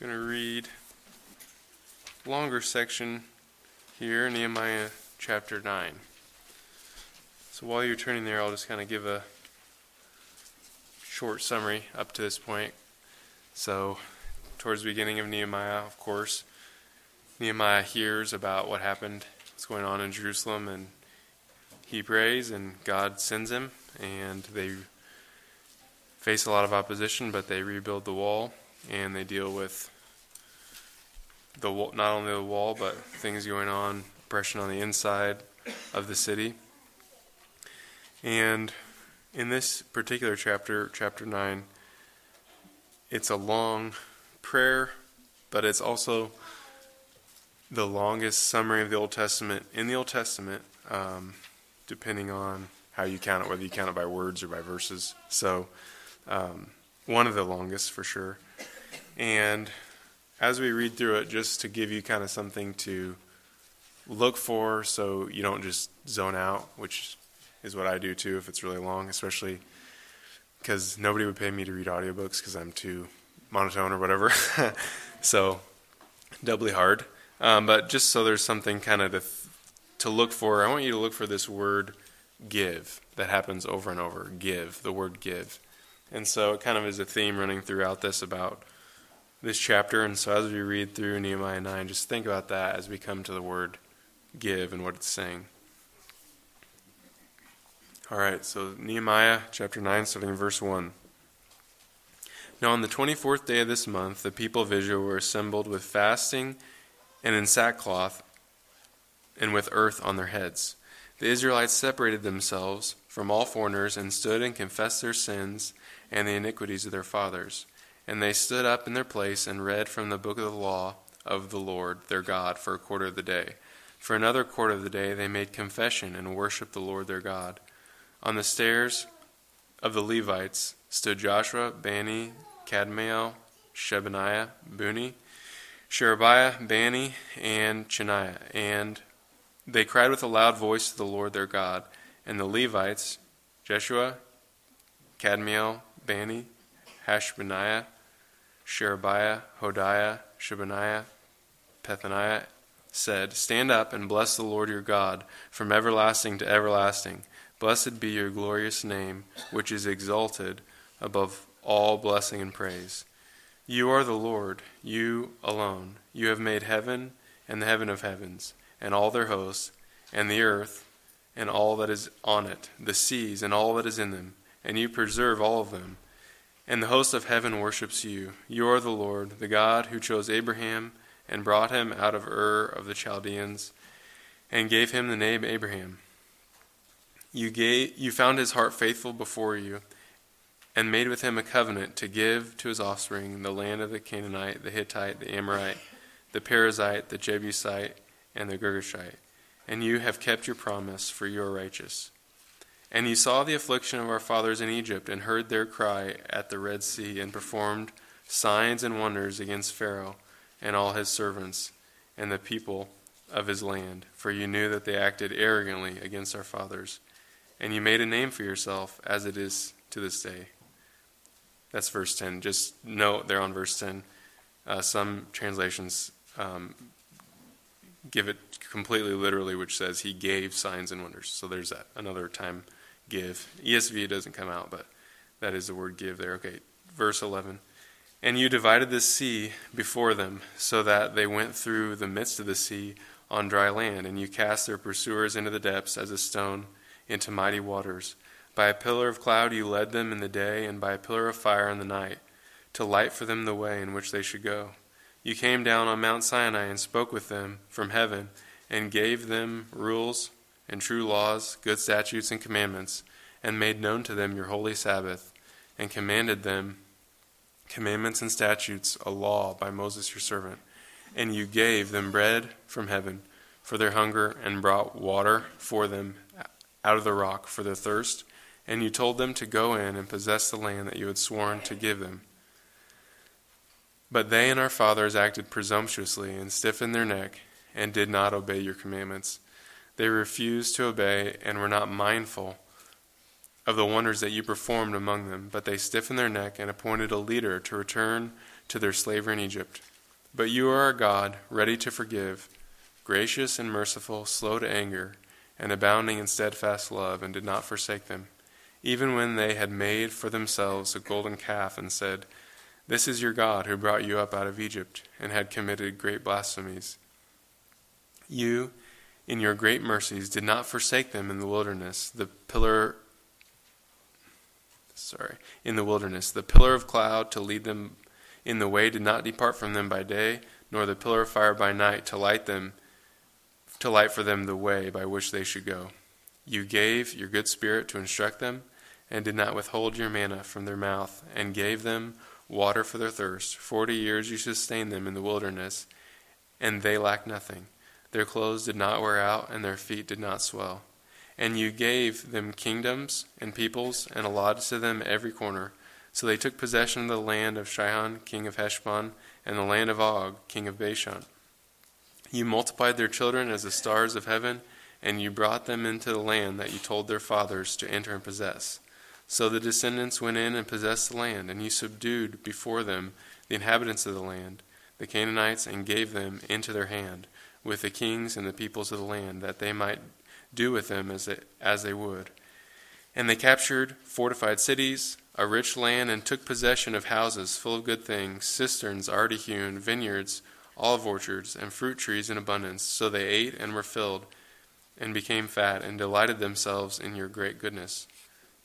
going to read longer section here, Nehemiah chapter 9. So while you're turning there, I'll just kind of give a short summary up to this point. So, towards the beginning of Nehemiah, of course, Nehemiah hears about what happened, what's going on in Jerusalem, and he prays, and God sends him, and they face a lot of opposition, but they rebuild the wall, and they deal with the not only the wall, but things going on, oppression on the inside of the city. And in this particular chapter, chapter 9, it's a long prayer, but it's also the longest summary of the Old Testament in the Old Testament, um, depending on how you count it, whether you count it by words or by verses. So, um, one of the longest for sure. And as we read through it, just to give you kind of something to look for so you don't just zone out, which is what I do too if it's really long, especially because nobody would pay me to read audiobooks because I'm too monotone or whatever. so, doubly hard. Um, but just so there's something kind of to, to look for, I want you to look for this word give that happens over and over. Give, the word give. And so it kind of is a theme running throughout this about this chapter. And so as we read through Nehemiah 9, just think about that as we come to the word give and what it's saying. All right, so Nehemiah chapter 9, starting in verse 1. Now, on the 24th day of this month, the people of Israel were assembled with fasting and in sackcloth and with earth on their heads. The Israelites separated themselves from all foreigners and stood and confessed their sins and the iniquities of their fathers. And they stood up in their place and read from the book of the law of the Lord their God for a quarter of the day. For another quarter of the day they made confession and worshiped the Lord their God. On the stairs of the Levites stood Jeshua, Bani, Kadmiel, Shebaniah, Bunni, Sherebiah, Bani, and Chaniah. And they cried with a loud voice to the Lord their God. And the Levites, Jeshua, Kadmiel, Bani, Hashabneiah, Sherebiah, Hodiah, Shebaniah, Pethahiah, said, Stand up and bless the Lord your God from everlasting to everlasting. Blessed be your glorious name, which is exalted above all blessing and praise. You are the Lord, you alone. You have made heaven and the heaven of heavens, and all their hosts, and the earth, and all that is on it, the seas, and all that is in them, and you preserve all of them. And the host of heaven worships you. You are the Lord, the God who chose Abraham and brought him out of Ur of the Chaldeans, and gave him the name Abraham you, gave, you found his heart faithful before you, and made with him a covenant to give to his offspring the land of the Canaanite, the Hittite, the Amorite, the Perizzite, the Jebusite, and the Girgashite. And you have kept your promise, for you are righteous. And you saw the affliction of our fathers in Egypt, and heard their cry at the Red Sea, and performed signs and wonders against Pharaoh and all his servants, and the people of his land. For you knew that they acted arrogantly against our fathers and you made a name for yourself as it is to this day. That's verse 10. Just note there on verse 10. Uh, some translations um, give it completely literally, which says he gave signs and wonders. So there's that. Another time, give. ESV doesn't come out, but that is the word give there. Okay, verse 11. And you divided the sea before them, so that they went through the midst of the sea on dry land, and you cast their pursuers into the depths as a stone into mighty waters. By a pillar of cloud you led them in the day, and by a pillar of fire in the night, to light for them the way in which they should go. You came down on Mount Sinai and spoke with them from heaven, and gave them rules and true laws, good statutes and commandments, and made known to them your holy Sabbath, and commanded them commandments and statutes, a law by Moses your servant. And you gave them bread from heaven for their hunger, and brought water for them out of the rock for their thirst, and you told them to go in and possess the land that you had sworn to give them. But they and our fathers acted presumptuously and stiffened their neck and did not obey your commandments. They refused to obey and were not mindful of the wonders that you performed among them, but they stiffened their neck and appointed a leader to return to their slavery in Egypt. But you are a God, ready to forgive, gracious and merciful, slow to anger, and abounding in steadfast love, and did not forsake them, even when they had made for themselves a golden calf and said, This is your God who brought you up out of Egypt, and had committed great blasphemies. You, in your great mercies, did not forsake them in the wilderness, the pillar sorry, in the wilderness, the pillar of cloud to lead them in the way did not depart from them by day, nor the pillar of fire by night to light them to light for them the way by which they should go. You gave your good spirit to instruct them, and did not withhold your manna from their mouth, and gave them water for their thirst. Forty years you sustained them in the wilderness, and they lacked nothing. Their clothes did not wear out, and their feet did not swell. And you gave them kingdoms and peoples, and allotted to them every corner. So they took possession of the land of Sihon, king of Heshbon, and the land of Og, king of Bashan. You multiplied their children as the stars of heaven, and you brought them into the land that you told their fathers to enter and possess. So the descendants went in and possessed the land, and you subdued before them the inhabitants of the land, the Canaanites, and gave them into their hand, with the kings and the peoples of the land, that they might do with them as they, as they would. And they captured fortified cities, a rich land, and took possession of houses full of good things, cisterns already hewn, vineyards, olive orchards, and fruit trees in abundance. So they ate and were filled, and became fat, and delighted themselves in your great goodness.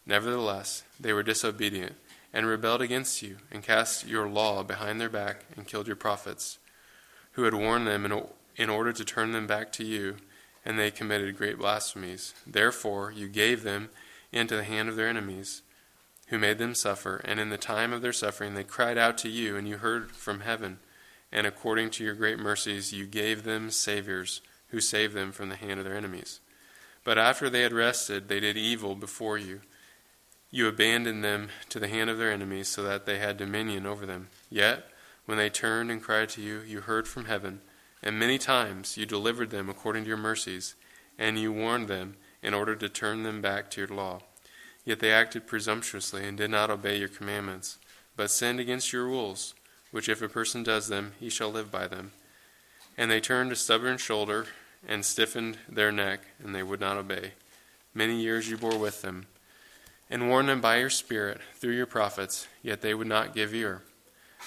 Nevertheless, they were disobedient, and rebelled against you, and cast your law behind their back, and killed your prophets, who had warned them in, in order to turn them back to you and they committed great blasphemies. Therefore, you gave them into the hand of their enemies, who made them suffer, and in the time of their suffering they cried out to you, and you heard from heaven. And according to your great mercies, you gave them saviors, who saved them from the hand of their enemies. But after they had rested, they did evil before you. You abandoned them to the hand of their enemies, so that they had dominion over them. Yet, when they turned and cried to you, you heard from heaven and many times you delivered them according to your mercies, and you warned them in order to turn them back to your law. Yet they acted presumptuously and did not obey your commandments, but sinned against your rules, which if a person does them, he shall live by them. And they turned a stubborn shoulder and stiffened their neck, and they would not obey. Many years you bore with them, and warned them by your Spirit through your prophets, yet they would not give ear.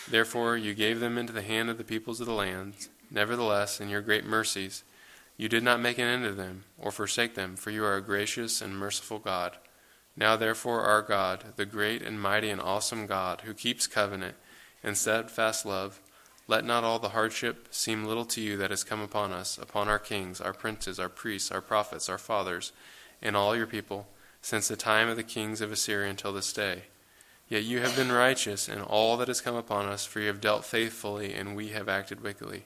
Therefore you gave them into the hand of the peoples of the lands Nevertheless, in your great mercies, you did not make an end of them, or forsake them, for you are a gracious and merciful God. Now, therefore, our God, the great and mighty and awesome God, who keeps covenant and steadfast love, let not all the hardship seem little to you that has come upon us, upon our kings, our princes, our priests, our prophets, our fathers, and all your people, since the time of the kings of Assyria until this day. Yet you have been righteous in all that has come upon us, for you have dealt faithfully, and we have acted wickedly.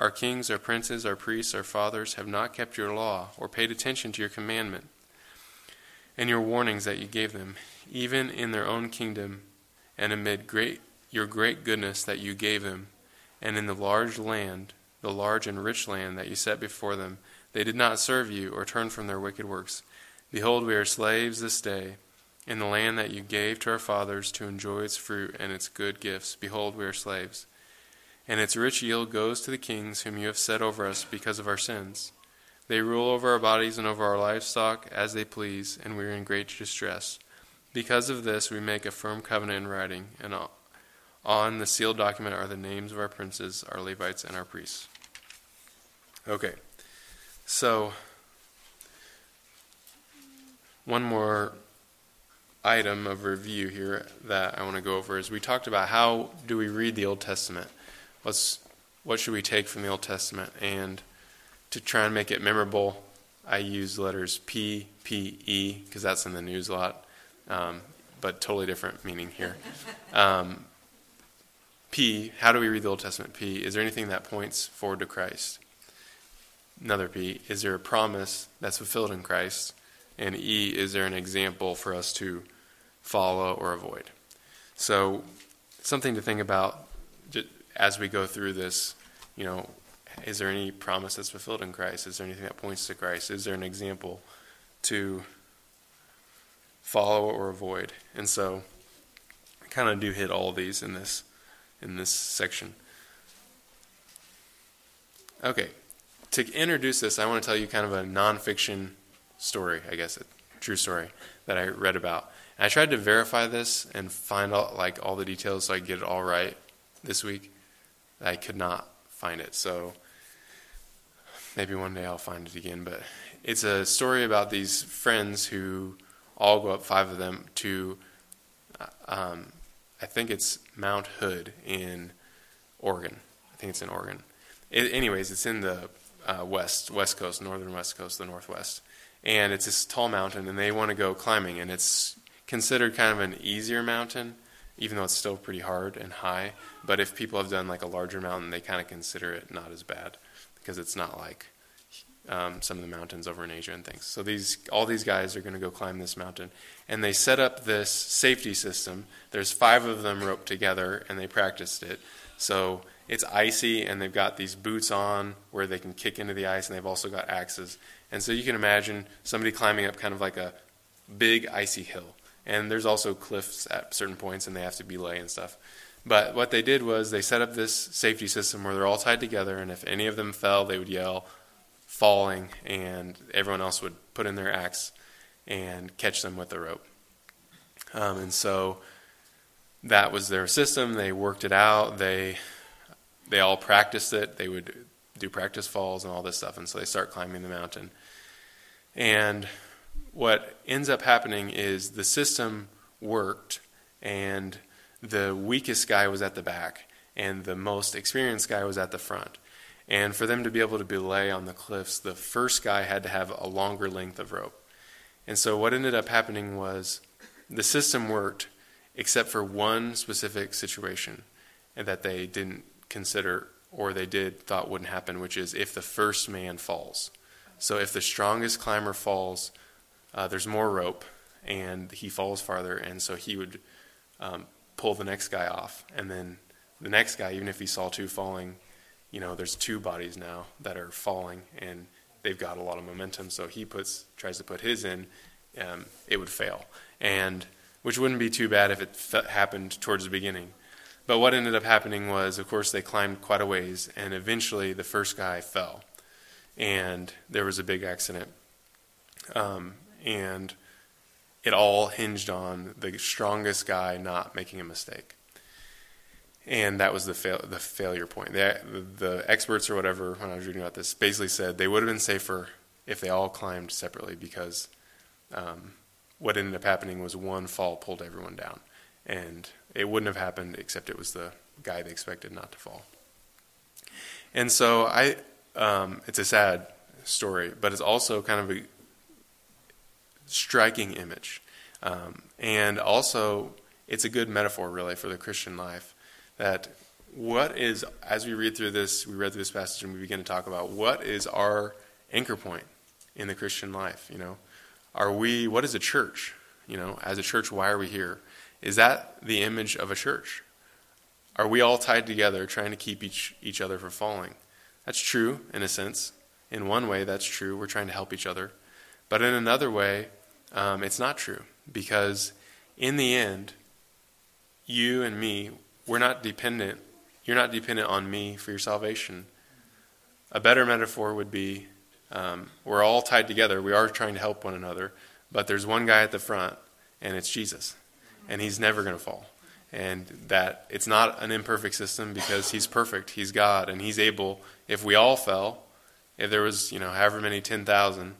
Our kings, our princes, our priests, our fathers have not kept your law or paid attention to your commandment and your warnings that you gave them, even in their own kingdom and amid great your great goodness that you gave them, and in the large land, the large and rich land that you set before them, they did not serve you or turn from their wicked works. Behold, we are slaves this day in the land that you gave to our fathers to enjoy its fruit and its good gifts. Behold, we are slaves and its rich yield goes to the kings whom you have set over us because of our sins. They rule over our bodies and over our livestock as they please, and we are in great distress. Because of this, we make a firm covenant in writing, and on the sealed document are the names of our princes, our Levites, and our priests. Okay, so one more item of review here that I want to go over is we talked about how do we read the Old Testament what's what should we take from the Old Testament? And to try and make it memorable, I use letters P, P, E because that's in the news a lot, um, but totally different meaning here. Um, P, how do we read the Old Testament? P, is there anything that points forward to Christ? Another P, is there a promise that's fulfilled in Christ? And E, is there an example for us to follow or avoid? So, something to think about as we go through this, you know, is there any promise that's fulfilled in Christ? Is there anything that points to Christ? Is there an example to follow or avoid. And so I kind of do hit all these in this in this section. Okay, to introduce this, I want to tell you kind of a nonfiction story, I guess, a true story that I read about. And I tried to verify this and find out like all the details so I get it all right this week. I could not find it, so maybe one day I'll find it again. But it's a story about these friends who all go up, five of them, to uh, um, I think it's Mount Hood in Oregon. I think it's in Oregon. It, anyways, it's in the uh, west, west coast, northern west coast, the northwest, and it's this tall mountain, and they want to go climbing, and it's considered kind of an easier mountain, even though it's still pretty hard and high. But if people have done like a larger mountain, they kind of consider it not as bad because it's not like um, some of the mountains over in Asia and things. So these all these guys are going to go climb this mountain, and they set up this safety system. There's five of them roped together, and they practiced it. So it's icy, and they've got these boots on where they can kick into the ice, and they've also got axes. And so you can imagine somebody climbing up kind of like a big icy hill. And there's also cliffs at certain points, and they have to be belay and stuff. But what they did was they set up this safety system where they're all tied together, and if any of them fell, they would yell, falling, and everyone else would put in their axe and catch them with the rope. Um, and so that was their system. They worked it out. They they all practiced it. They would do practice falls and all this stuff, and so they start climbing the mountain. And what ends up happening is the system worked, and the weakest guy was at the back, and the most experienced guy was at the front. And for them to be able to belay on the cliffs, the first guy had to have a longer length of rope. And so what ended up happening was the system worked, except for one specific situation that they didn't consider or they did thought wouldn't happen, which is if the first man falls. So if the strongest climber falls, uh, there's more rope, and he falls farther, and so he would um, pull the next guy off, and then the next guy, even if he saw two falling, you know, there's two bodies now that are falling, and they've got a lot of momentum. So he puts tries to put his in, um, it would fail, and which wouldn't be too bad if it happened towards the beginning. But what ended up happening was, of course, they climbed quite a ways, and eventually the first guy fell, and there was a big accident. Um, and it all hinged on the strongest guy not making a mistake. And that was the fail, the failure point. The, the experts or whatever, when I was reading about this, basically said they would have been safer if they all climbed separately because um, what ended up happening was one fall pulled everyone down. And it wouldn't have happened except it was the guy they expected not to fall. And so I, um, it's a sad story, but it's also kind of a striking image, um, and also it's a good metaphor really for the Christian life. That what is as we read through this, we read through this passage and we begin to talk about what is our anchor point in the Christian life. You know, are we? What is a church? You know, as a church, why are we here? Is that the image of a church? Are we all tied together trying to keep each, each other from falling? That's true in a sense. In one way, that's true. We're trying to help each other. But in another way, um, it's not true. Because in the end, you and me, we're not dependent. You're not dependent on me for your salvation. A better metaphor would be um, we're all tied together. We are trying to help one another. But there's one guy at the front, and it's Jesus and he's never going to fall. And that it's not an imperfect system because he's perfect. He's God, and he's able. If we all fell, if there was you know however many ten thousand,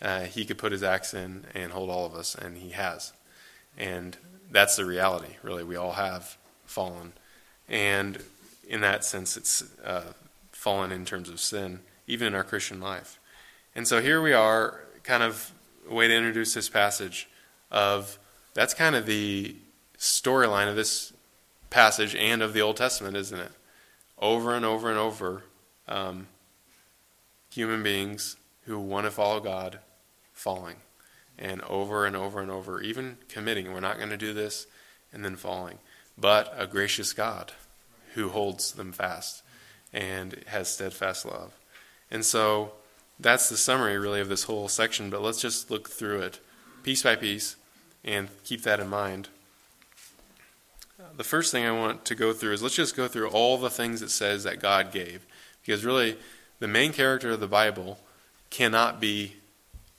uh, he could put his axe in and hold all of us, and he has. And that's the reality. Really, we all have fallen, and in that sense, it's uh, fallen in terms of sin, even in our Christian life. And so here we are, kind of a way to introduce this passage of that's kind of the storyline of this passage and of the Old Testament, isn't it? Over and over and over, um, human beings who want to follow God falling. And over and over and over, even committing, we're not going to do this, and then falling. But a gracious God who holds them fast and has steadfast love. And so that's the summary, really, of this whole section. But let's just look through it piece by piece and keep that in mind. The first thing I want to go through is let's just go through all the things it says that God gave. Because really, the main character of the Bible cannot be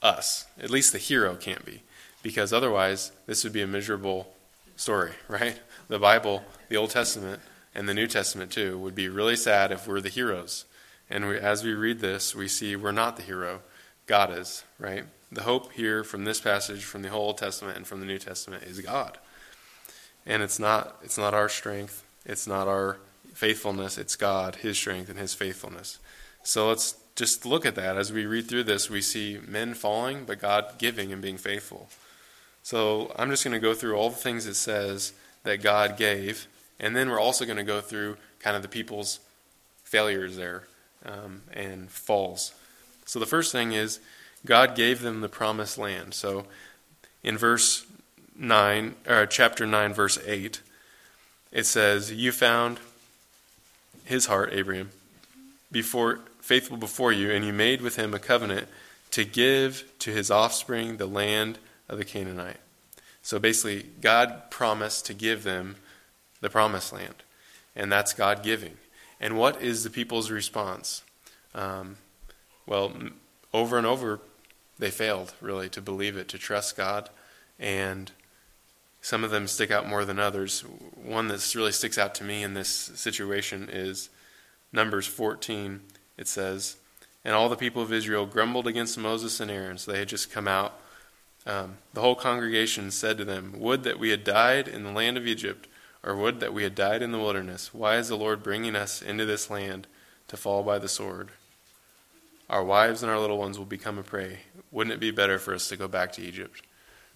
us. At least the hero can't be. Because otherwise, this would be a miserable story, right? The Bible, the Old Testament, and the New Testament too, would be really sad if we're the heroes. And we, as we read this, we see we're not the hero. God is, right? The hope here from this passage, from the whole Old Testament and from the New Testament, is God. And it's not, it's not our strength, it's not our faithfulness, it's God, His strength, and His faithfulness. So let's just look at that. As we read through this, we see men falling, but God giving and being faithful. So I'm just going to go through all the things it says that God gave, and then we're also going to go through kind of the people's failures there um, and falls. So the first thing is God gave them the promised land. So in verse 9, or chapter 9, verse 8, it says, You found his heart, Abraham, before faithful before you, and you made with him a covenant to give to his offspring the land of the Canaanite. So basically, God promised to give them the promised land, and that's God giving. And what is the people's response? Um, well, over and over, they failed really to believe it, to trust God, and some of them stick out more than others. One that really sticks out to me in this situation is Numbers 14. It says, And all the people of Israel grumbled against Moses and Aaron. So they had just come out. Um, the whole congregation said to them, Would that we had died in the land of Egypt, or would that we had died in the wilderness. Why is the Lord bringing us into this land to fall by the sword? Our wives and our little ones will become a prey. Wouldn't it be better for us to go back to Egypt?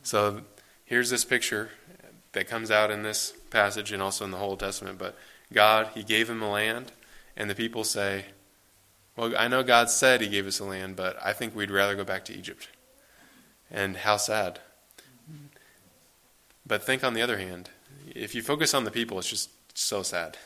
So here's this picture that comes out in this passage and also in the whole Testament. But God, He gave them a land, and the people say, Well, I know God said He gave us a land, but I think we'd rather go back to Egypt. And how sad. But think on the other hand, if you focus on the people, it's just so sad.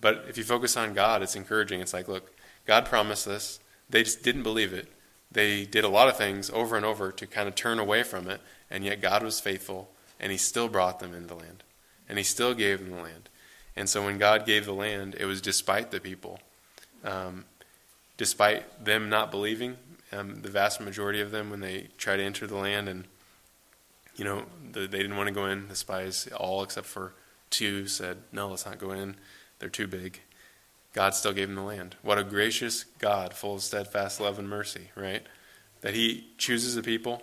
But if you focus on God, it's encouraging. It's like, look, God promised this. They just didn't believe it. They did a lot of things over and over to kind of turn away from it, and yet God was faithful, and He still brought them into the land. And He still gave them the land. And so when God gave the land, it was despite the people. Um, despite them not believing, um, the vast majority of them, when they tried to enter the land and you know, the, they didn't want to go in. The spies, all except for two, said, No, let's not go in. They're too big. God still gave them the land. What a gracious God, full of steadfast love and mercy, right? That He chooses a people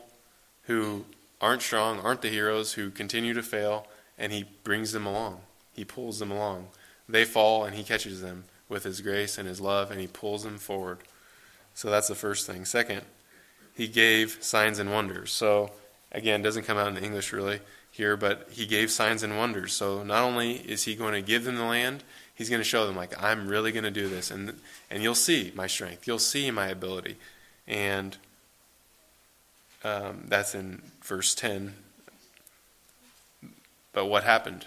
who aren't strong, aren't the heroes, who continue to fail, and He brings them along. He pulls them along. They fall, and He catches them with His grace and His love, and He pulls them forward. So that's the first thing. Second, He gave signs and wonders. So Again, doesn't come out in the English really here, but he gave signs and wonders. So not only is he going to give them the land, he's going to show them like I'm really going to do this, and and you'll see my strength, you'll see my ability, and um, that's in verse ten. But what happened?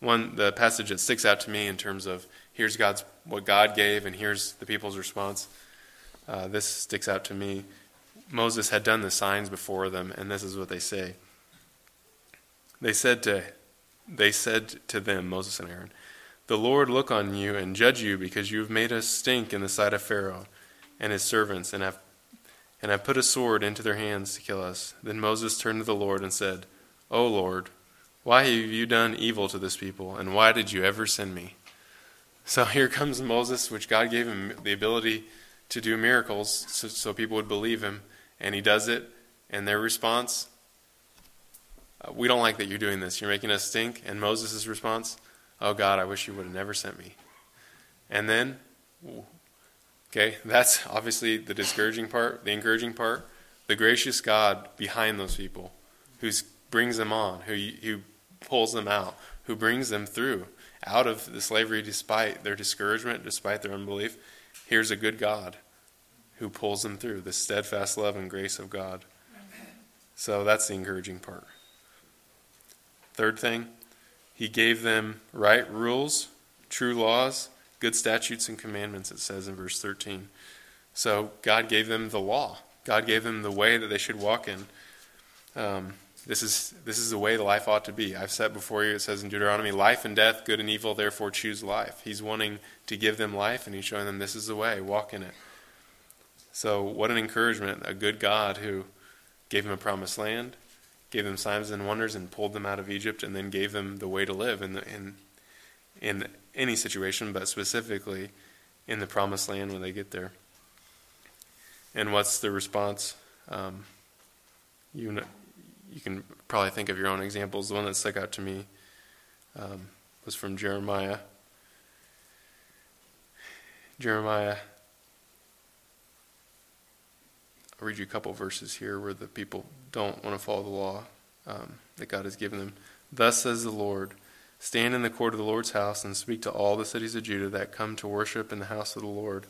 One the passage that sticks out to me in terms of here's God's what God gave, and here's the people's response. Uh, this sticks out to me. Moses had done the signs before them, and this is what they say. They said to they said to them, Moses and Aaron, The Lord look on you and judge you, because you have made us stink in the sight of Pharaoh and his servants, and have and have put a sword into their hands to kill us. Then Moses turned to the Lord and said, O Lord, why have you done evil to this people, and why did you ever send me? So here comes Moses, which God gave him the ability to do miracles so, so people would believe him and he does it, and their response, uh, We don't like that you're doing this. You're making us stink. And Moses' response, Oh God, I wish you would have never sent me. And then, okay, that's obviously the discouraging part, the encouraging part. The gracious God behind those people who brings them on, who, who pulls them out, who brings them through out of the slavery despite their discouragement, despite their unbelief. Here's a good God who pulls them through the steadfast love and grace of God. So that's the encouraging part. Third thing, he gave them right rules, true laws, good statutes and commandments, it says in verse 13. So God gave them the law, God gave them the way that they should walk in. Um, this is this is the way the life ought to be. I've set before you, it says in Deuteronomy, life and death, good and evil, therefore choose life. He's wanting to give them life, and he's showing them this is the way, walk in it. So, what an encouragement! A good God who gave them a promised land, gave them signs and wonders, and pulled them out of Egypt, and then gave them the way to live in the, in in any situation, but specifically in the promised land when they get there. And what's the response? Um, you know, you can probably think of your own examples. The one that stuck out to me um, was from Jeremiah. Jeremiah. I'll read you a couple verses here where the people don't want to follow the law um, that God has given them. Thus says the Lord Stand in the court of the Lord's house and speak to all the cities of Judah that come to worship in the house of the Lord,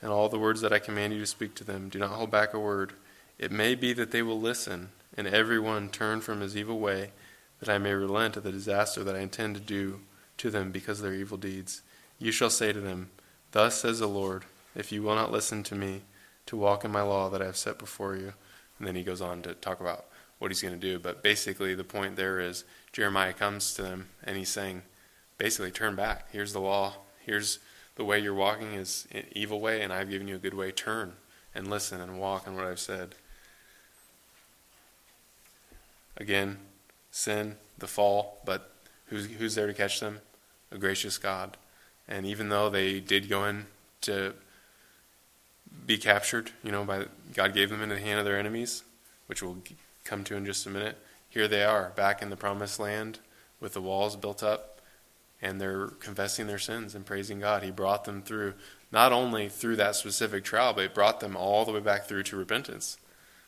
and all the words that I command you to speak to them. Do not hold back a word. It may be that they will listen and every one turn from his evil way, that I may relent of the disaster that I intend to do to them because of their evil deeds. You shall say to them, Thus says the Lord, if you will not listen to me, to walk in my law that I have set before you. And then he goes on to talk about what he's going to do. But basically, the point there is Jeremiah comes to them and he's saying, basically, turn back. Here's the law. Here's the way you're walking is an evil way, and I've given you a good way. Turn and listen and walk in what I've said. Again, sin, the fall, but who's, who's there to catch them? A gracious God. And even though they did go in to be captured, you know, by God gave them into the hand of their enemies, which we'll come to in just a minute. Here they are, back in the promised land with the walls built up, and they're confessing their sins and praising God. He brought them through, not only through that specific trial, but He brought them all the way back through to repentance.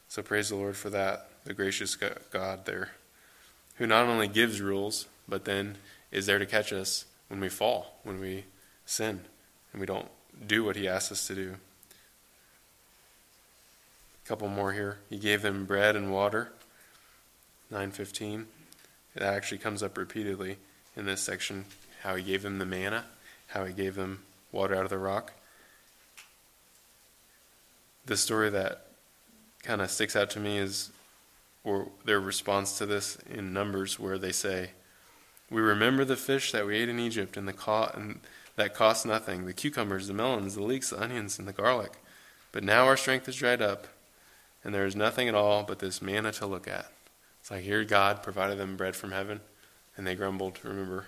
So praise the Lord for that the gracious God there, who not only gives rules, but then is there to catch us when we fall, when we sin, and we don't do what He asks us to do. A couple more here. He gave them bread and water. 915. That actually comes up repeatedly in this section how he gave them the manna, how he gave them water out of the rock. The story that kind of sticks out to me is or their response to this in Numbers, where they say, "We remember the fish that we ate in Egypt, and the co- and that cost nothing: the cucumbers, the melons, the leeks, the onions, and the garlic. But now our strength is dried up, and there is nothing at all but this manna to look at." It's like here God provided them bread from heaven, and they grumbled. Remember,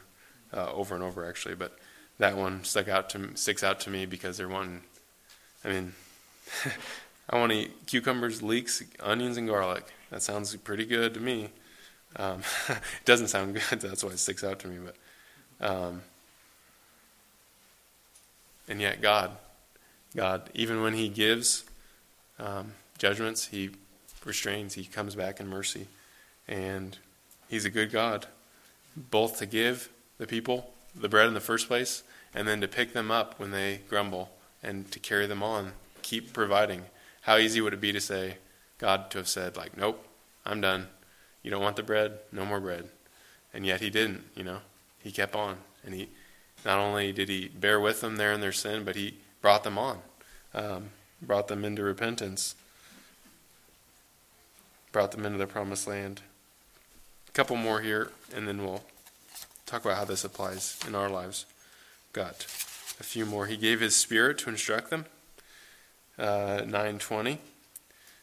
uh, over and over actually, but that one stuck out to sticks out to me because they're one. I mean. I want to eat cucumbers, leeks, onions, and garlic. That sounds pretty good to me. Um, it doesn't sound good, that's why it sticks out to me. But, um, and yet, God, God, even when He gives um, judgments, He restrains. He comes back in mercy, and He's a good God, both to give the people the bread in the first place, and then to pick them up when they grumble, and to carry them on, keep providing. How easy would it be to say, God to have said, like, nope, I'm done. You don't want the bread? No more bread. And yet he didn't, you know. He kept on. And he not only did he bear with them there in their sin, but he brought them on, um, brought them into repentance, brought them into the promised land. A couple more here, and then we'll talk about how this applies in our lives. Got a few more. He gave his spirit to instruct them uh, 920.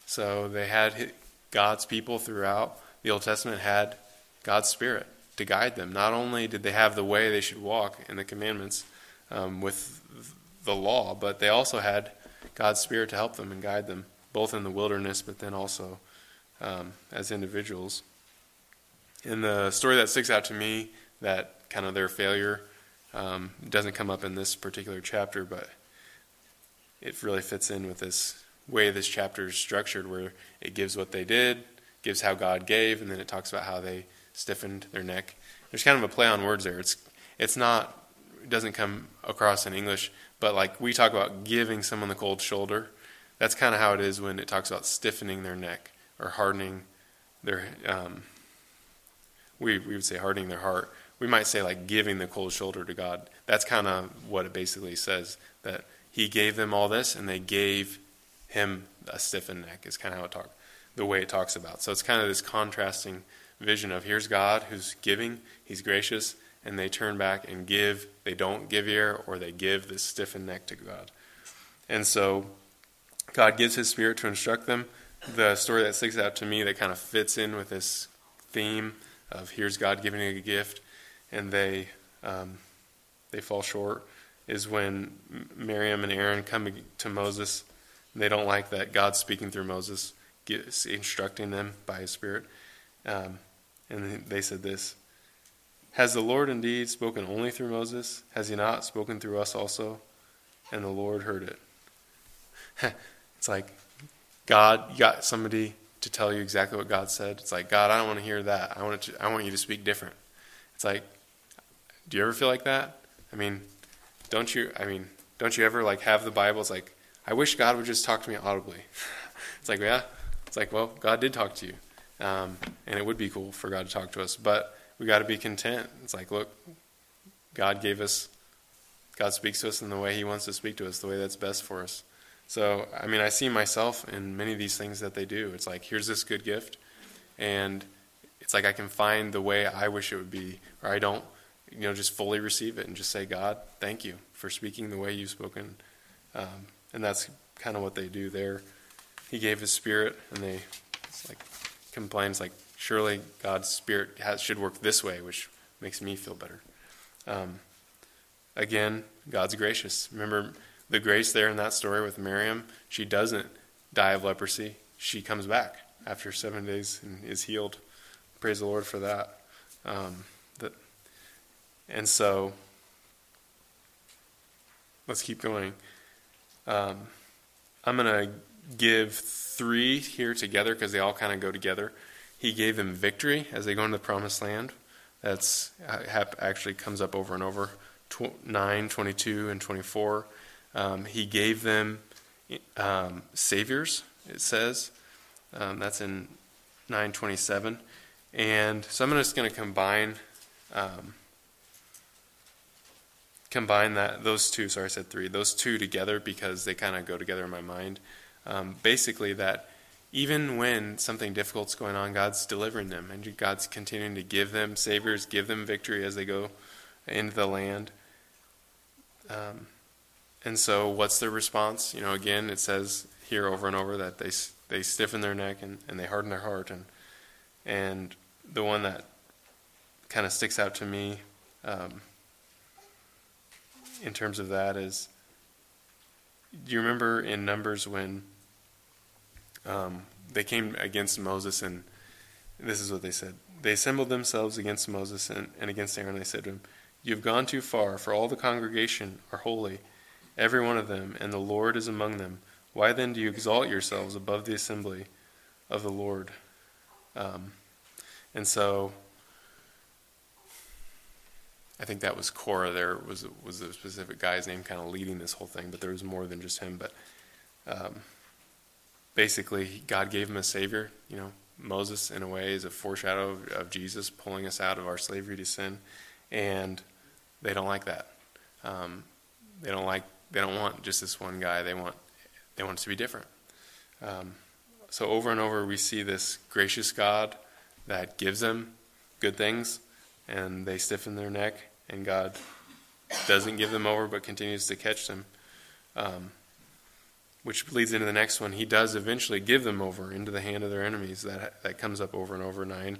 So they had God's people throughout the Old Testament had God's Spirit to guide them. Not only did they have the way they should walk in the commandments um, with the law, but they also had God's Spirit to help them and guide them, both in the wilderness, but then also um, as individuals. In the story that sticks out to me, that kind of their failure um, doesn't come up in this particular chapter, but it really fits in with this way this chapter is structured, where it gives what they did, gives how God gave, and then it talks about how they stiffened their neck. There's kind of a play on words there. It's it's not it doesn't come across in English, but like we talk about giving someone the cold shoulder, that's kind of how it is when it talks about stiffening their neck or hardening their. Um, we we would say hardening their heart. We might say like giving the cold shoulder to God. That's kind of what it basically says that he gave them all this, and they gave him a stiffened neck, is kind of how it talks. the way it talks about. So it's kind of this contrasting vision of here's God who's giving, he's gracious, and they turn back and give. They don't give ear, or they give this stiffened neck to God. And so God gives his spirit to instruct them. The story that sticks out to me that kind of fits in with this theme of here's God giving a gift, and they um, they fall short is when Miriam and Aaron come to Moses. They don't like that God's speaking through Moses, instructing them by His Spirit. Um, and they said this Has the Lord indeed spoken only through Moses? Has He not spoken through us also? And the Lord heard it. it's like God, got somebody to tell you exactly what God said. It's like, God, I don't want to hear that. I want, to, I want you to speak different. It's like, do you ever feel like that? I mean, don't you? I mean, don't you ever like have the Bible? It's like, I wish God would just talk to me audibly. it's like, yeah. It's like, well, God did talk to you, um, and it would be cool for God to talk to us, but we got to be content. It's like, look, God gave us. God speaks to us in the way He wants to speak to us, the way that's best for us. So, I mean, I see myself in many of these things that they do. It's like, here's this good gift, and it's like I can find the way I wish it would be, or I don't you know, just fully receive it and just say, God, thank you for speaking the way you've spoken. Um, and that's kind of what they do there. He gave his spirit, and they like complains like, surely God's spirit has, should work this way, which makes me feel better. Um, again, God's gracious. Remember the grace there in that story with Miriam? She doesn't die of leprosy. She comes back after seven days and is healed. Praise the Lord for that. Um, and so, let's keep going. Um, I'm going to give three here together because they all kind of go together. He gave them victory as they go into the promised land. That's actually comes up over and over. 9, 22, and 24. Um, he gave them um, saviors, it says. Um, that's in 927. And so I'm just going to combine um, combine that those two. Sorry, I said three. Those two together because they kind of go together in my mind. Um, basically, that even when something difficult's going on, God's delivering them, and God's continuing to give them saviors, give them victory as they go into the land. Um, and so, what's their response? You know, again, it says here over and over that they they stiffen their neck and, and they harden their heart, and and the one that kind of sticks out to me. Um, in terms of that is do you remember in Numbers when um, they came against Moses and this is what they said? They assembled themselves against Moses and, and against Aaron. They said to him, You have gone too far, for all the congregation are holy, every one of them, and the Lord is among them. Why then do you exalt yourselves above the assembly of the Lord? Um, and so I think that was Korah. There was was a specific guy's name, kind of leading this whole thing, but there was more than just him. But um, basically, God gave him a savior. You know, Moses, in a way, is a foreshadow of, of Jesus pulling us out of our slavery to sin, and they don't like that. Um, they don't like. They don't want just this one guy. They want. They want it to be different. Um, so over and over, we see this gracious God that gives them good things, and they stiffen their neck and God doesn't give them over but continues to catch them. Um, which leads into the next one. He does eventually give them over into the hand of their enemies. That that comes up over and over. Nine,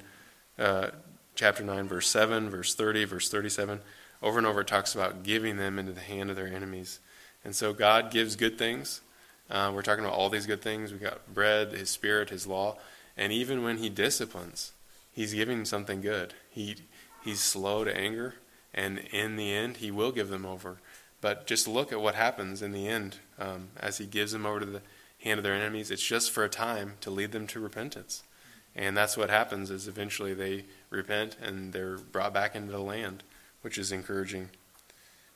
uh, chapter nine, verse seven, verse thirty, verse thirty-seven. Over and over, it talks about giving them into the hand of their enemies. And so God gives good things. Uh, we're talking about all these good things. We got bread, His Spirit, His law, and even when He disciplines, He's giving something good. He He's slow to anger and in the end, he will give them over. But just look at what happens in the end um, as he gives them over to the hand of their enemies. It's just for a time to lead them to repentance. And that's what happens is eventually they repent and they're brought back into the land, which is encouraging.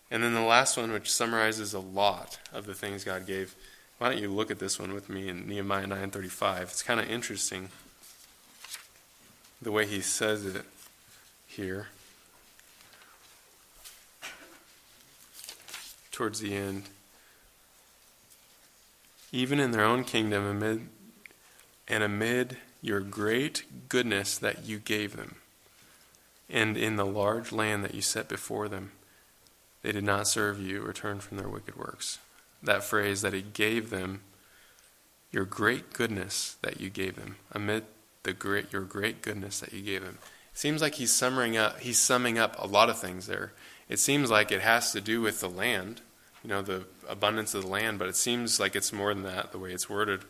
And then the last one, which summarizes a lot of the things God gave. Why don't you look at this one with me in Nehemiah 9:35? It's kind of interesting the way he says it here. Towards the end. Even in their own kingdom, amid and amid your great goodness that you gave them, and in the large land that you set before them, they did not serve you or turn from their wicked works. That phrase that he gave them, your great goodness that you gave them, amid the great your great goodness that you gave them. It seems like he's summing up he's summing up a lot of things there. It seems like it has to do with the land, you know, the abundance of the land, but it seems like it's more than that, the way it's worded.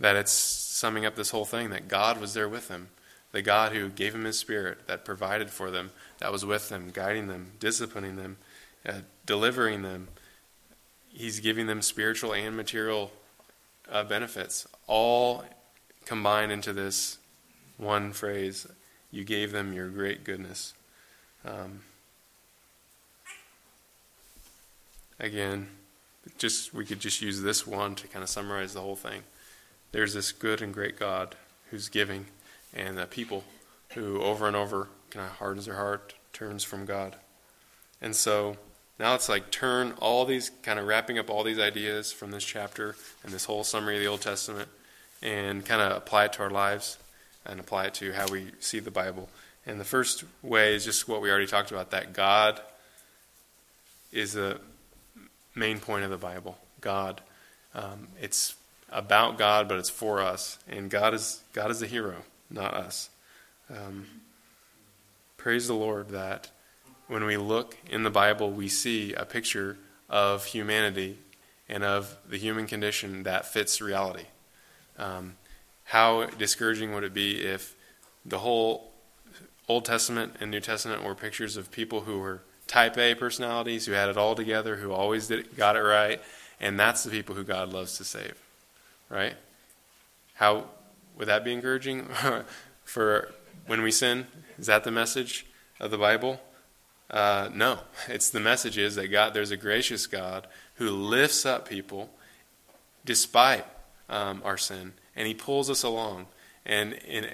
That it's summing up this whole thing that God was there with them. The God who gave him his spirit, that provided for them, that was with them, guiding them, disciplining them, uh, delivering them. He's giving them spiritual and material uh, benefits, all combined into this one phrase you gave them your great goodness. Um, again, just we could just use this one to kind of summarize the whole thing. There's this good and great God who's giving, and the people who over and over kind of hardens their heart, turns from God. And so now it's like turn all these, kind of wrapping up all these ideas from this chapter and this whole summary of the Old Testament and kind of apply it to our lives and apply it to how we see the Bible. And the first way is just what we already talked about that God is the main point of the Bible. God. Um, it's about God, but it's for us. And God is, God is the hero, not us. Um, praise the Lord that when we look in the Bible, we see a picture of humanity and of the human condition that fits reality. Um, how discouraging would it be if the whole Old Testament and New Testament were pictures of people who were type A personalities, who had it all together, who always did, got it right, and that's the people who God loves to save, right? How would that be encouraging for when we sin? Is that the message of the Bible? Uh, no, it's the message is that God, there's a gracious God who lifts up people despite um, our sin and He pulls us along. And in,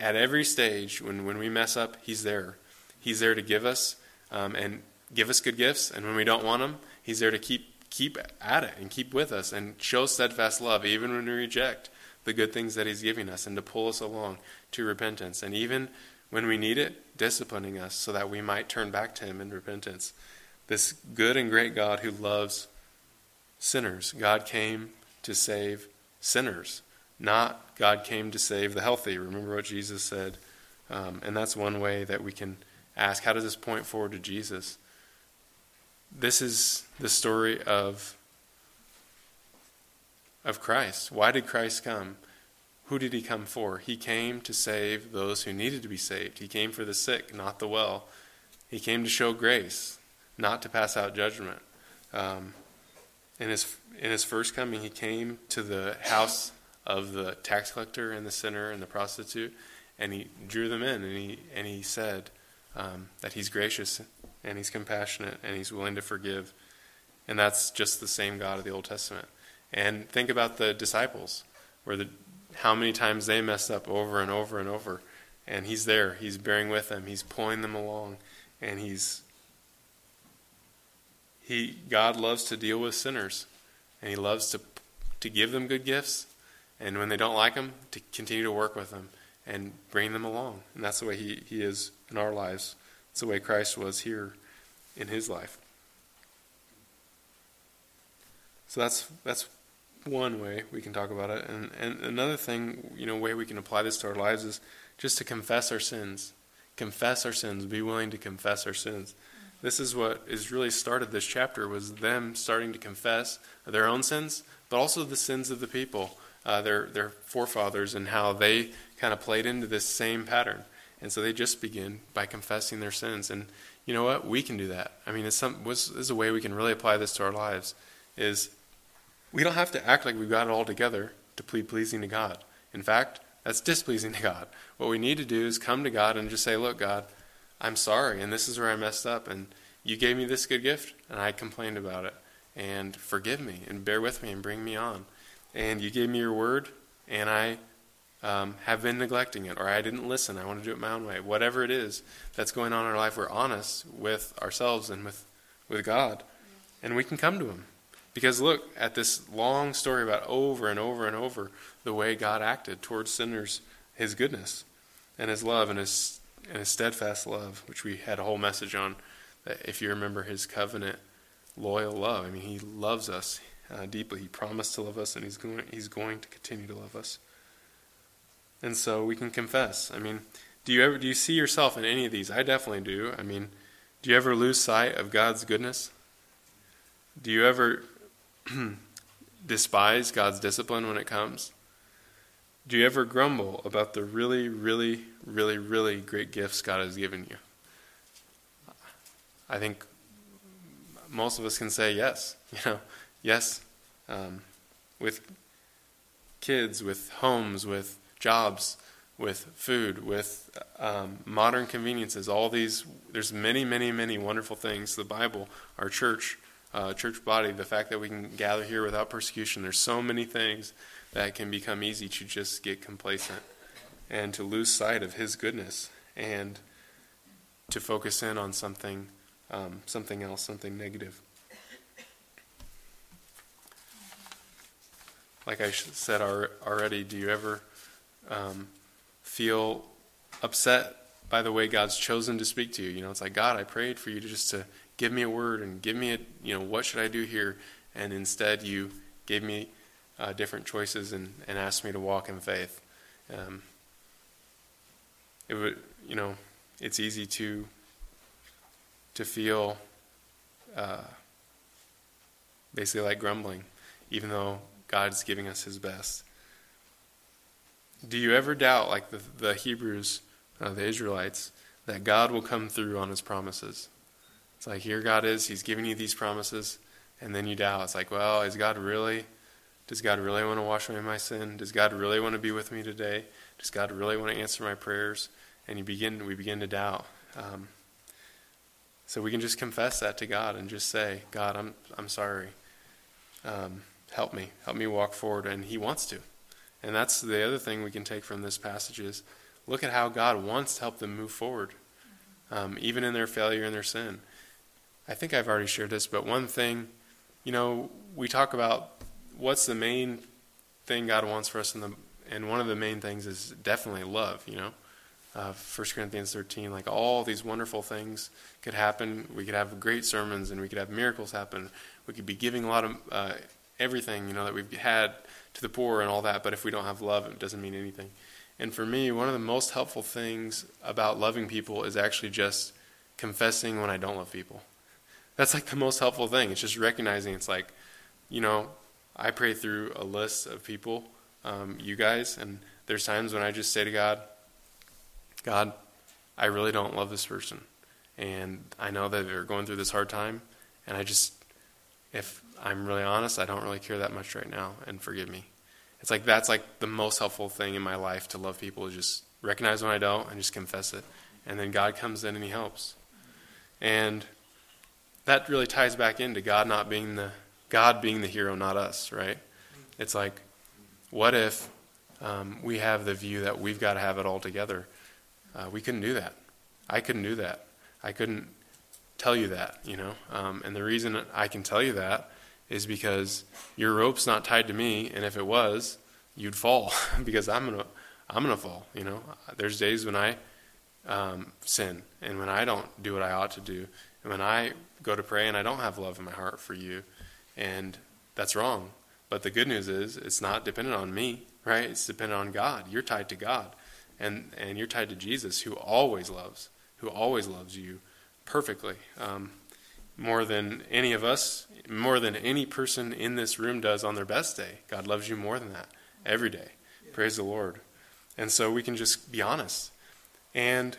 at every stage, when, when we mess up, He's there. He's there to give us um, and give us good gifts. And when we don't want them, He's there to keep keep at it and keep with us and show steadfast love, even when we reject the good things that He's giving us, and to pull us along to repentance. And even when we need it, disciplining us so that we might turn back to Him in repentance. This good and great God who loves sinners. God came to save sinners. Not God came to save the healthy. Remember what Jesus said. Um, and that's one way that we can ask how does this point forward to Jesus? This is the story of, of Christ. Why did Christ come? Who did he come for? He came to save those who needed to be saved. He came for the sick, not the well. He came to show grace, not to pass out judgment. Um, in his in his first coming, he came to the house of the tax collector and the sinner and the prostitute, and he drew them in, and he and he said um, that he's gracious and he's compassionate and he's willing to forgive, and that's just the same God of the Old Testament. And think about the disciples, where the how many times they messed up over and over and over, and he's there, he's bearing with them, he's pulling them along, and he's he God loves to deal with sinners, and he loves to to give them good gifts. And when they don't like him, to continue to work with them and bring them along. And that's the way he, he is in our lives. It's the way Christ was here in his life. So that's that's one way we can talk about it. And and another thing, you know, way we can apply this to our lives is just to confess our sins. Confess our sins. Be willing to confess our sins. This is what is really started this chapter was them starting to confess their own sins, but also the sins of the people uh, their their forefathers and how they kind of played into this same pattern. And so they just begin by confessing their sins. And you know what? We can do that. I mean, it's some this is a way we can really apply this to our lives. Is we don't have to act like we've got it all together to plead pleasing to God. In fact, that's displeasing to God. What we need to do is come to God and just say, "Look, God, I'm sorry, and this is where I messed up, and you gave me this good gift, and I complained about it, and forgive me, and bear with me, and bring me on." and you gave me your word, and I um, have been neglecting it, or I didn't listen. I want to do it my own way. Whatever it is that's going on in our life, we're honest with ourselves and with, with God, and we can come to Him Because look at this long story about over and over and over the way God acted towards sinners, his goodness and his love and his and his steadfast love, which we had a whole message on. That if you remember his covenant, loyal love. I mean, he loves us uh, deeply. He promised to love us, and he's going he's going to continue to love us. And so we can confess. I mean, do you ever do you see yourself in any of these? I definitely do. I mean, do you ever lose sight of God's goodness? Do you ever despise God's discipline when it comes? Do you ever grumble about the really, really, really, really great gifts God has given you? I think most of us can say yes. You know, yes, um, with kids, with homes, with jobs, with food, with um, modern conveniences. All these, there's many, many, many wonderful things. The Bible, our church, uh, church body, the fact that we can gather here without persecution. There's so many things that can become easy to just get complacent and to lose sight of His goodness and to focus in on something, um, something else, something negative. Like I said already, do you ever um, feel upset by the way God's chosen to speak to you? You know, it's like God, I prayed for you to just to give me a word and give me a, you know, what should I do here? And instead, you gave me uh, different choices and, and asked me to walk in faith. Um, it would, you know, it's easy to to feel uh, basically like grumbling, even though God's giving us His best. Do you ever doubt, like the, the Hebrews, uh, the Israelites, that God will come through on His promises? It's like here God is, He's giving you these promises, and then you doubt. It's like, well, is God really? Does God really want to wash away my sin? Does God really want to be with me today? Does God really want to answer my prayers? And you begin, we begin to doubt. Um, so we can just confess that to God and just say, God, I'm, I'm sorry. Um, help me. Help me walk forward. And He wants to. And that's the other thing we can take from this passage is look at how God wants to help them move forward, um, even in their failure and their sin. I think I've already shared this, but one thing, you know, we talk about what's the main thing God wants for us in the and one of the main things is definitely love, you know. Uh, 1 Corinthians 13, like all these wonderful things could happen. We could have great sermons and we could have miracles happen. We could be giving a lot of uh, everything, you know, that we've had to the poor and all that, but if we don't have love, it doesn't mean anything. And for me, one of the most helpful things about loving people is actually just confessing when I don't love people. That's like the most helpful thing. It's just recognizing it's like, you know, I pray through a list of people, um, you guys, and there's times when I just say to God, God, I really don't love this person. And I know that they're going through this hard time. And I just, if I'm really honest, I don't really care that much right now. And forgive me. It's like that's like the most helpful thing in my life to love people is just recognize when I don't and just confess it. And then God comes in and He helps. And that really ties back into God not being the God being the hero, not us, right? It's like, what if um, we have the view that we've got to have it all together? Uh, we couldn't do that. I couldn't do that. I couldn't tell you that, you know. Um, and the reason I can tell you that is because your rope's not tied to me, and if it was, you'd fall because I'm gonna I'm gonna fall. You know, there's days when I um, sin and when I don't do what I ought to do, and when I go to pray and I don't have love in my heart for you, and that's wrong. But the good news is it's not dependent on me, right? It's dependent on God. You're tied to God, and and you're tied to Jesus, who always loves, who always loves you perfectly, um, more than any of us, more than any person in this room does on their best day. God loves you more than that every day. Praise the Lord. And so we can just be honest. And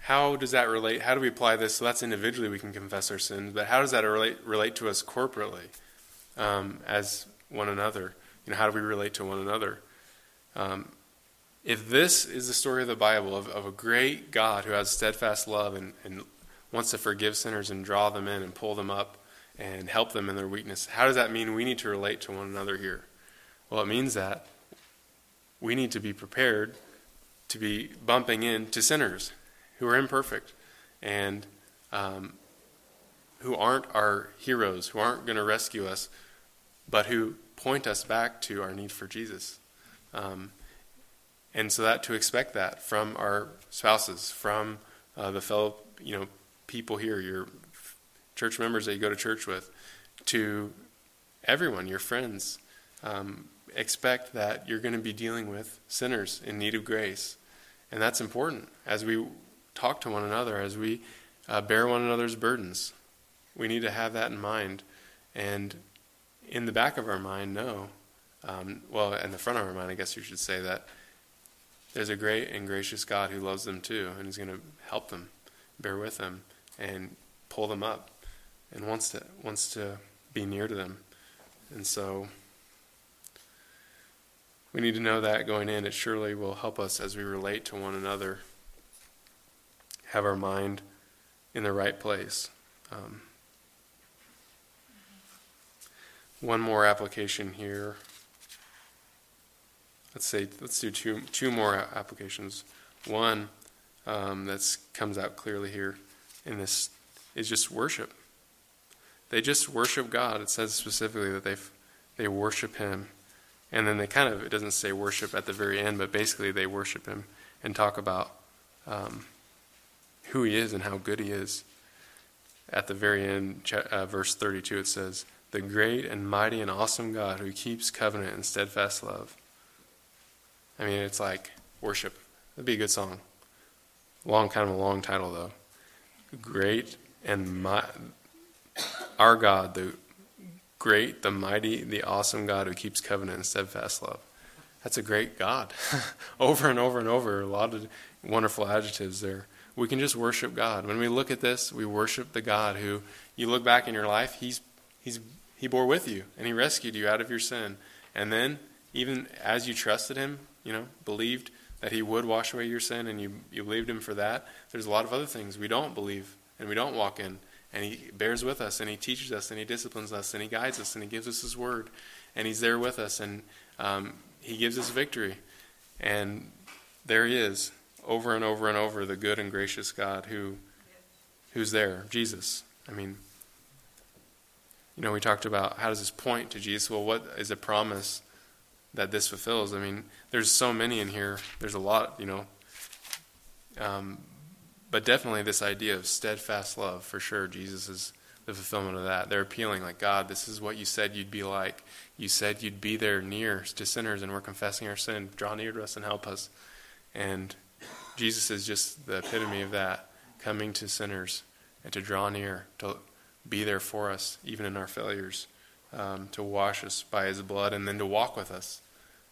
how does that relate? How do we apply this? So that's individually we can confess our sins, but how does that relate relate to us corporately um, as one another? You know, how do we relate to one another? Um, if this is the story of the Bible of, of a great God who has steadfast love and, and wants to forgive sinners and draw them in and pull them up and help them in their weakness, how does that mean we need to relate to one another here? Well, it means that we need to be prepared to be bumping into sinners who are imperfect and um, who aren't our heroes, who aren't going to rescue us, but who point us back to our need for Jesus. Um, and so that to expect that from our spouses, from uh, the fellow you know people here, your church members that you go to church with, to everyone, your friends. Um, expect that you're going to be dealing with sinners in need of grace. And that's important as we talk to one another, as we uh, bear one another's burdens. We need to have that in mind. And in the back of our mind, know, um, well, in the front of our mind, I guess you should say that there's a great and gracious God who loves them too and He's going to help them, bear with them, and pull them up, and wants to wants to be near to them. And so we need to know that going in. It surely will help us as we relate to one another, have our mind in the right place. Um, one more application here. Let's say let's do two two more applications. One um, that comes out clearly here in this is just worship. They just worship God. It says specifically that they they worship Him, and then they kind of it doesn't say worship at the very end, but basically they worship Him and talk about um, who He is and how good He is. At the very end, uh, verse thirty-two, it says, "The great and mighty and awesome God who keeps covenant and steadfast love." I mean, it's like worship. That'd be a good song. Long, kind of a long title though. Great and my, our God, the great, the mighty, the awesome God who keeps covenant and steadfast love. That's a great God. over and over and over, a lot of wonderful adjectives there. We can just worship God. When we look at this, we worship the God who you look back in your life, he's he's he bore with you and he rescued you out of your sin. And then even as you trusted him, you know, believed that he would wash away your sin and you, you believed him for that, there's a lot of other things we don't believe and we don't walk in. And he bears with us and he teaches us and he disciplines us and he guides us and he gives us his word and he's there with us and um, he gives us victory. And there he is, over and over and over, the good and gracious God who who's there, Jesus. I mean, you know, we talked about how does this point to Jesus? Well, what is a promise that this fulfills? I mean, there's so many in here. There's a lot, you know. Um, but definitely this idea of steadfast love, for sure, Jesus is the fulfillment of that. They're appealing, like, God, this is what you said you'd be like. You said you'd be there near to sinners, and we're confessing our sin. Draw near to us and help us. And Jesus is just the epitome of that, coming to sinners and to draw near, to be there for us, even in our failures, um, to wash us by his blood, and then to walk with us.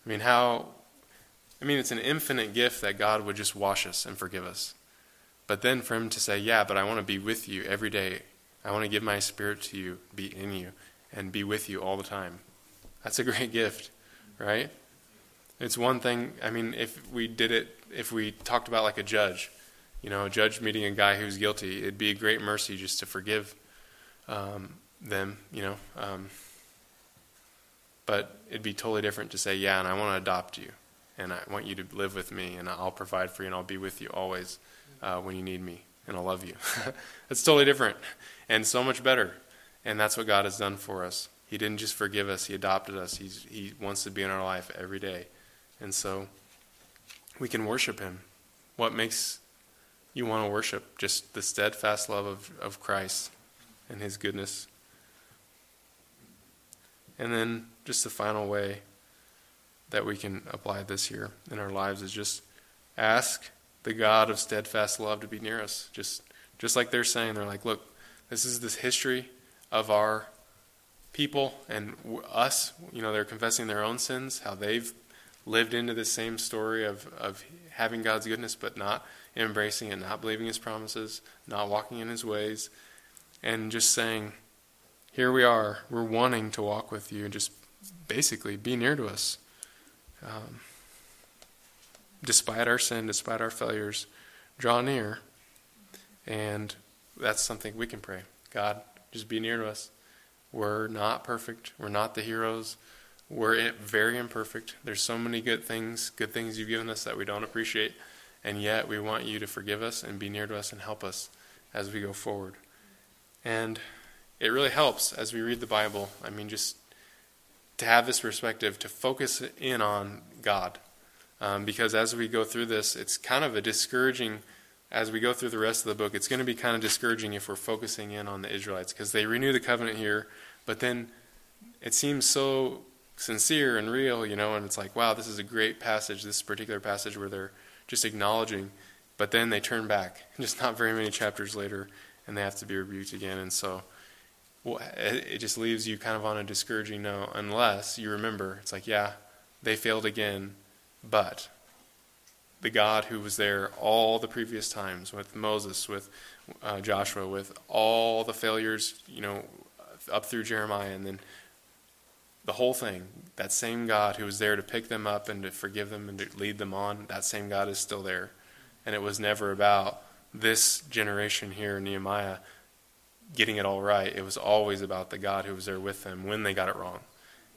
I mean, how. I mean, it's an infinite gift that God would just wash us and forgive us. But then for him to say, Yeah, but I want to be with you every day. I want to give my spirit to you, be in you, and be with you all the time. That's a great gift, right? It's one thing, I mean, if we did it, if we talked about like a judge, you know, a judge meeting a guy who's guilty, it'd be a great mercy just to forgive um, them, you know. Um, but it'd be totally different to say, yeah, and I want to adopt you, and I want you to live with me, and I'll provide for you, and I'll be with you always uh, when you need me, and I'll love you. That's totally different and so much better. And that's what God has done for us. He didn't just forgive us, He adopted us. He's, he wants to be in our life every day. And so we can worship Him. What makes you want to worship? Just the steadfast love of, of Christ and His goodness. And then just the final way that we can apply this here in our lives is just ask the God of steadfast love to be near us. Just just like they're saying, they're like, look, this is this history of our people and us. You know, they're confessing their own sins, how they've lived into the same story of, of having God's goodness, but not embracing it, not believing His promises, not walking in His ways, and just saying, here we are. We're wanting to walk with you and just basically be near to us. Um, despite our sin, despite our failures, draw near. And that's something we can pray. God, just be near to us. We're not perfect. We're not the heroes. We're very imperfect. There's so many good things, good things you've given us that we don't appreciate. And yet we want you to forgive us and be near to us and help us as we go forward. And it really helps as we read the Bible. I mean, just to have this perspective, to focus in on God. Um, because as we go through this, it's kind of a discouraging, as we go through the rest of the book, it's going to be kind of discouraging if we're focusing in on the Israelites because they renew the covenant here, but then it seems so sincere and real, you know, and it's like, wow, this is a great passage, this particular passage where they're just acknowledging, but then they turn back, just not very many chapters later, and they have to be rebuked again. And so it just leaves you kind of on a discouraging note unless you remember it's like, yeah, they failed again, but the God who was there all the previous times with Moses, with uh, Joshua, with all the failures, you know, up through Jeremiah, and then the whole thing, that same God who was there to pick them up and to forgive them and to lead them on, that same God is still there. And it was never about this generation here Nehemiah getting it all right. It was always about the God who was there with them when they got it wrong.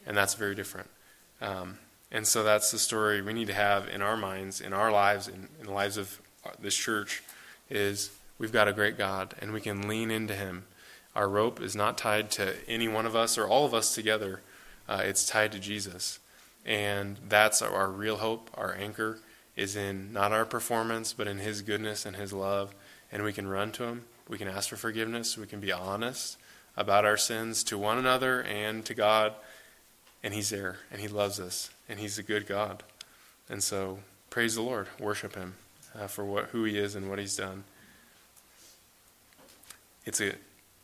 And that's very different. Um, and so that's the story we need to have in our minds, in our lives, in, in the lives of this church, is we've got a great God and we can lean into him. Our rope is not tied to any one of us or all of us together. Uh, it's tied to Jesus. And that's our, our real hope, our anchor is in not our performance, but in his goodness and his love. And we can run to him we can ask for forgiveness. We can be honest about our sins to one another and to God. And He's there, and He loves us, and He's a good God. And so, praise the Lord, worship Him uh, for what, who He is and what He's done. It's a,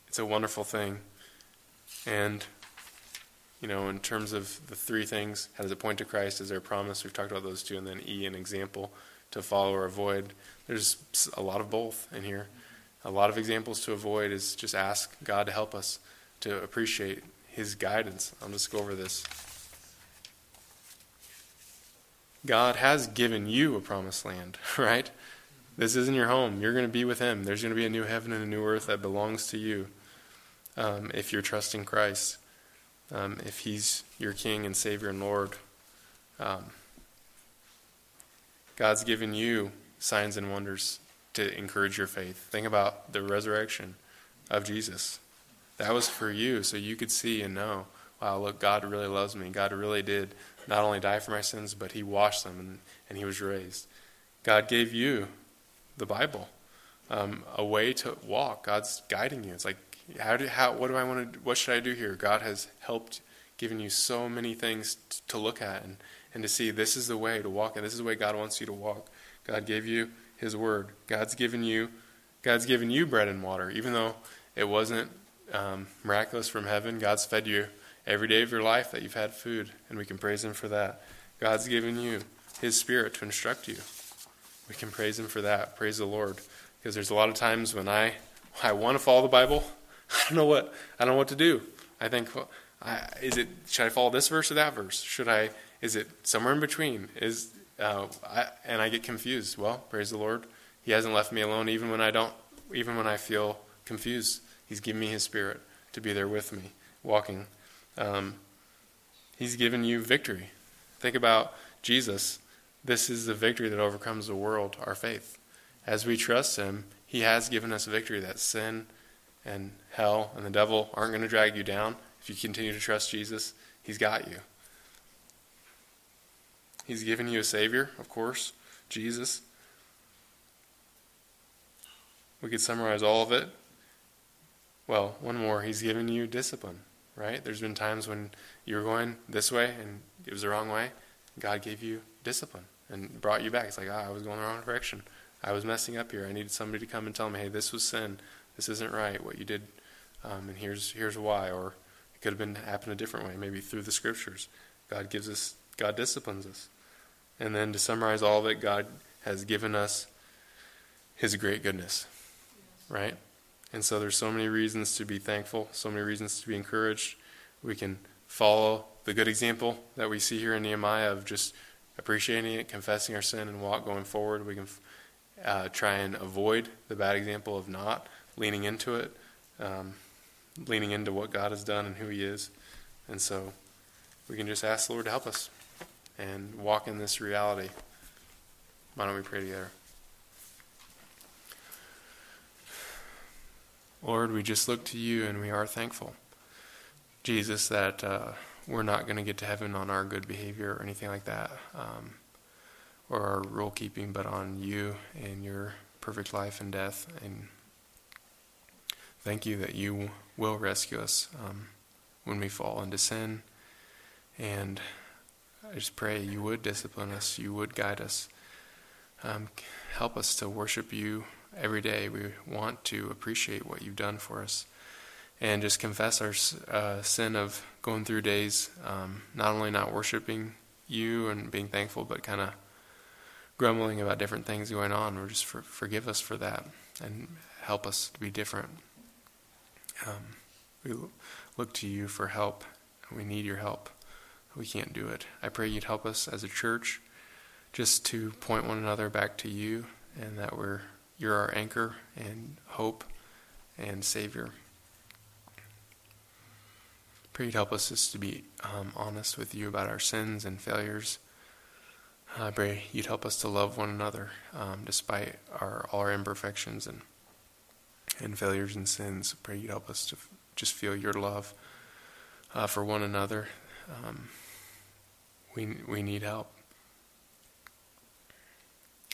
it's a wonderful thing. And, you know, in terms of the three things, how does it point to Christ? Is there a promise? We've talked about those two. And then E, an example to follow or avoid. There's a lot of both in here a lot of examples to avoid is just ask God to help us to appreciate His guidance. I'll just go over this. God has given you a promised land, right? This isn't your home. You're going to be with Him. There's going to be a new heaven and a new earth that belongs to you um, if you're trusting Christ, um, if He's your King and Savior and Lord. Um, God's given you signs and wonders to encourage your faith. Think about the resurrection of Jesus. That was for you, so you could see and know, wow, look, God really loves me. God really did not only die for my sins, but He washed them and, and He was raised. God gave you the Bible, um, a way to walk. God's guiding you. It's like, how do, how, what do I want to, what should I do here? God has helped, given you so many things t- to look at and, and to see this is the way to walk, and this is the way God wants you to walk. God gave you his word. God's given you, God's given you bread and water, even though it wasn't um, miraculous from heaven. God's fed you every day of your life that you've had food, and we can praise Him for that. God's given you His Spirit to instruct you. We can praise Him for that. Praise the Lord, because there's a lot of times when I I want to follow the Bible, I don't know what I don't know what to do. I think, well, I, is it should I follow this verse or that verse? Should I? Is it somewhere in between? Is uh, I, and I get confused. Well, praise the Lord. He hasn't left me alone even when I don't, even when I feel confused. He's given me His Spirit to be there with me, walking. Um, he's given you victory. Think about Jesus. This is the victory that overcomes the world, our faith. As we trust Him, He has given us victory that sin and hell and the devil aren't going to drag you down. If you continue to trust Jesus, He's got you. He's given you a Savior, of course, Jesus. We could summarize all of it. Well, one more. He's given you discipline, right? There's been times when you were going this way and it was the wrong way. God gave you discipline and brought you back. It's like, ah, I was going the wrong direction. I was messing up here. I needed somebody to come and tell me, hey, this was sin. This isn't right. What you did, um, and here's here's why. Or it could have been happened a different way, maybe through the scriptures. God gives us, God disciplines us. And then to summarize all of it, God has given us His great goodness, right? And so there's so many reasons to be thankful, so many reasons to be encouraged. We can follow the good example that we see here in Nehemiah of just appreciating it, confessing our sin, and walk going forward. We can uh, try and avoid the bad example of not leaning into it, um, leaning into what God has done and who He is. And so we can just ask the Lord to help us and walk in this reality. Why don't we pray together? Lord, we just look to you and we are thankful, Jesus, that uh, we're not going to get to heaven on our good behavior or anything like that, um, or our rule keeping, but on you and your perfect life and death. And thank you that you will rescue us um, when we fall into sin. And I just pray you would discipline us, you would guide us. Um, help us to worship you every day. We want to appreciate what you've done for us and just confess our uh, sin of going through days, um, not only not worshiping you and being thankful, but kind of grumbling about different things going on. Or just for, forgive us for that and help us to be different. Um, we look to you for help. We need your help. We can't do it. I pray you'd help us as a church just to point one another back to you and that we're you're our anchor and hope and savior. Pray you'd help us just to be um, honest with you about our sins and failures. I pray you'd help us to love one another um, despite our all our imperfections and and failures and sins. Pray you'd help us to f- just feel your love uh, for one another. Um, we we need help.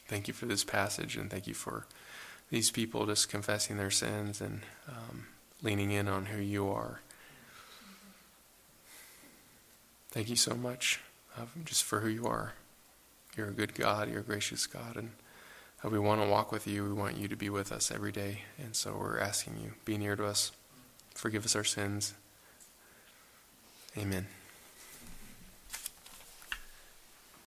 Thank you for this passage, and thank you for these people just confessing their sins and um, leaning in on who you are. Thank you so much uh, just for who you are. You're a good God, you're a gracious God, and uh, we want to walk with you. We want you to be with us every day, and so we're asking you, be near to us, forgive us our sins. Amen.